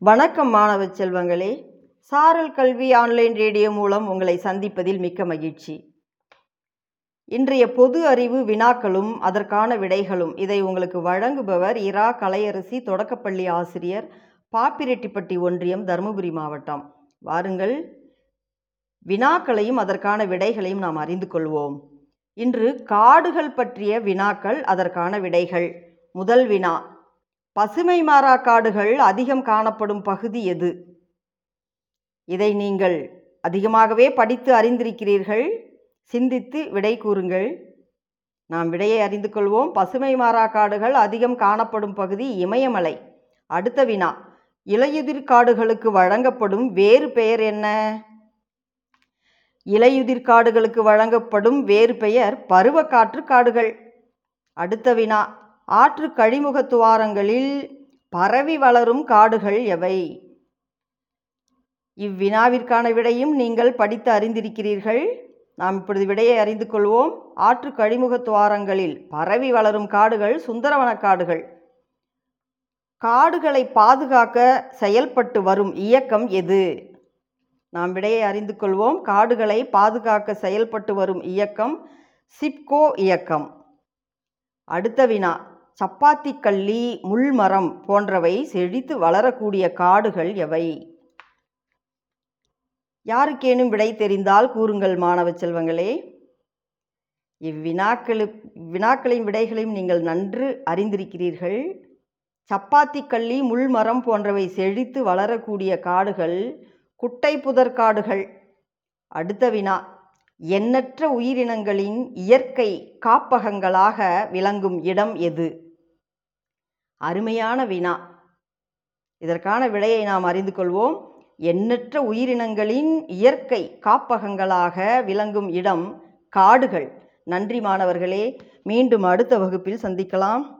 வணக்கம் மாணவ செல்வங்களே. சாரல் கல்வி ஆன்லைன் ரேடியோ மூலம் உங்களை சந்திப்பதில் மிக்க மகிழ்ச்சி. இன்றைய பொது அறிவு வினாக்களும் அதற்கான விடைகளும் இதை உங்களுக்கு வழங்குபவர் இரா கலையரசி தொடக்கப்பள்ளி ஆசிரியர் பாப்பிரெட்டிப்பட்டி ஒன்றியம் தருமபுரி மாவட்டம். வாருங்கள். வினாக்களையும் அதற்கான விடைகளையும் நாம் அறிந்து கொள்வோம். இன்று காடுகள் பற்றிய வினாக்கள் அதற்கான விடைகள். முதல் வினா பசுமை மாறா காடுகள் அதிகம் காணப்படும் பகுதி எது? இதை நீங்கள் அதிகமாகவே படித்து அறிந்திருக்கிறீர்கள். சிந்தித்து விடை கூறுங்கள். நாம் விடையை அறிந்து கொள்வோம். பசுமை மாறா காடுகள் அதிகம் காணப்படும் பகுதி இமயமலை அடுத்த வினா. இலையுதிர் காடுகளுக்கு வழங்கப்படும் வேறு பெயர் என்ன? இலையுதிர் காடுகளுக்கு வழங்கப்படும் வேறு பெயர் பருவக்காற்று காடுகள் அடுத்த வினா. ஆற்று கழிமுக துவாரங்களில் பரவி வளரும் காடுகள் எவை? இவ்வினாவிற்கான விடையும் நீங்கள் படித்து அறிந்திருக்கிறீர்கள். நாம் இப்பொழுது விடையை அறிந்து கொள்வோம். ஆற்று கழிமுக துவாரங்களில் பரவி வளரும் காடுகள் சுந்தரவன காடுகள். காடுகளை பாதுகாக்க செயல்பட்டு வரும் இயக்கம் எது? நாம் விடையை அறிந்து கொள்வோம். காடுகளை பாதுகாக்க செயல்பட்டு வரும் இயக்கம் சிப்கோ இயக்கம். அடுத்த வினா. சப்பாத்தி கள்ளி முள்மரம் போன்றவை செழித்து வளரக்கூடிய காடுகள் எவை? யாருக்கேனும் விடை தெரிந்தால் கூறுங்கள் மாணவ செல்வங்களே. இவ்வினாக்களு வினாக்களின் விடைகளையும் நீங்கள் நன்று அறிந்திருக்கிறீர்கள். சப்பாத்தி கள்ளி முள்மரம் போன்றவை செழித்து வளரக்கூடிய காடுகள் குட்டை புதர் காடுகள். அடுத்த வினா எண்ணற்ற உயிரினங்களின் இயற்கை காப்பகங்களாக விளங்கும் இடம் எது? அருமையான வினா இதற்கான விடையை நாம் அறிந்து கொள்வோம். எண்ணற்ற உயிரினங்களின் இயற்கை காப்பகங்களாக விளங்கும் இடம் காடுகள். நன்றி மாணவர்களே. மீண்டும் அடுத்த வகுப்பில் சந்திக்கலாம்.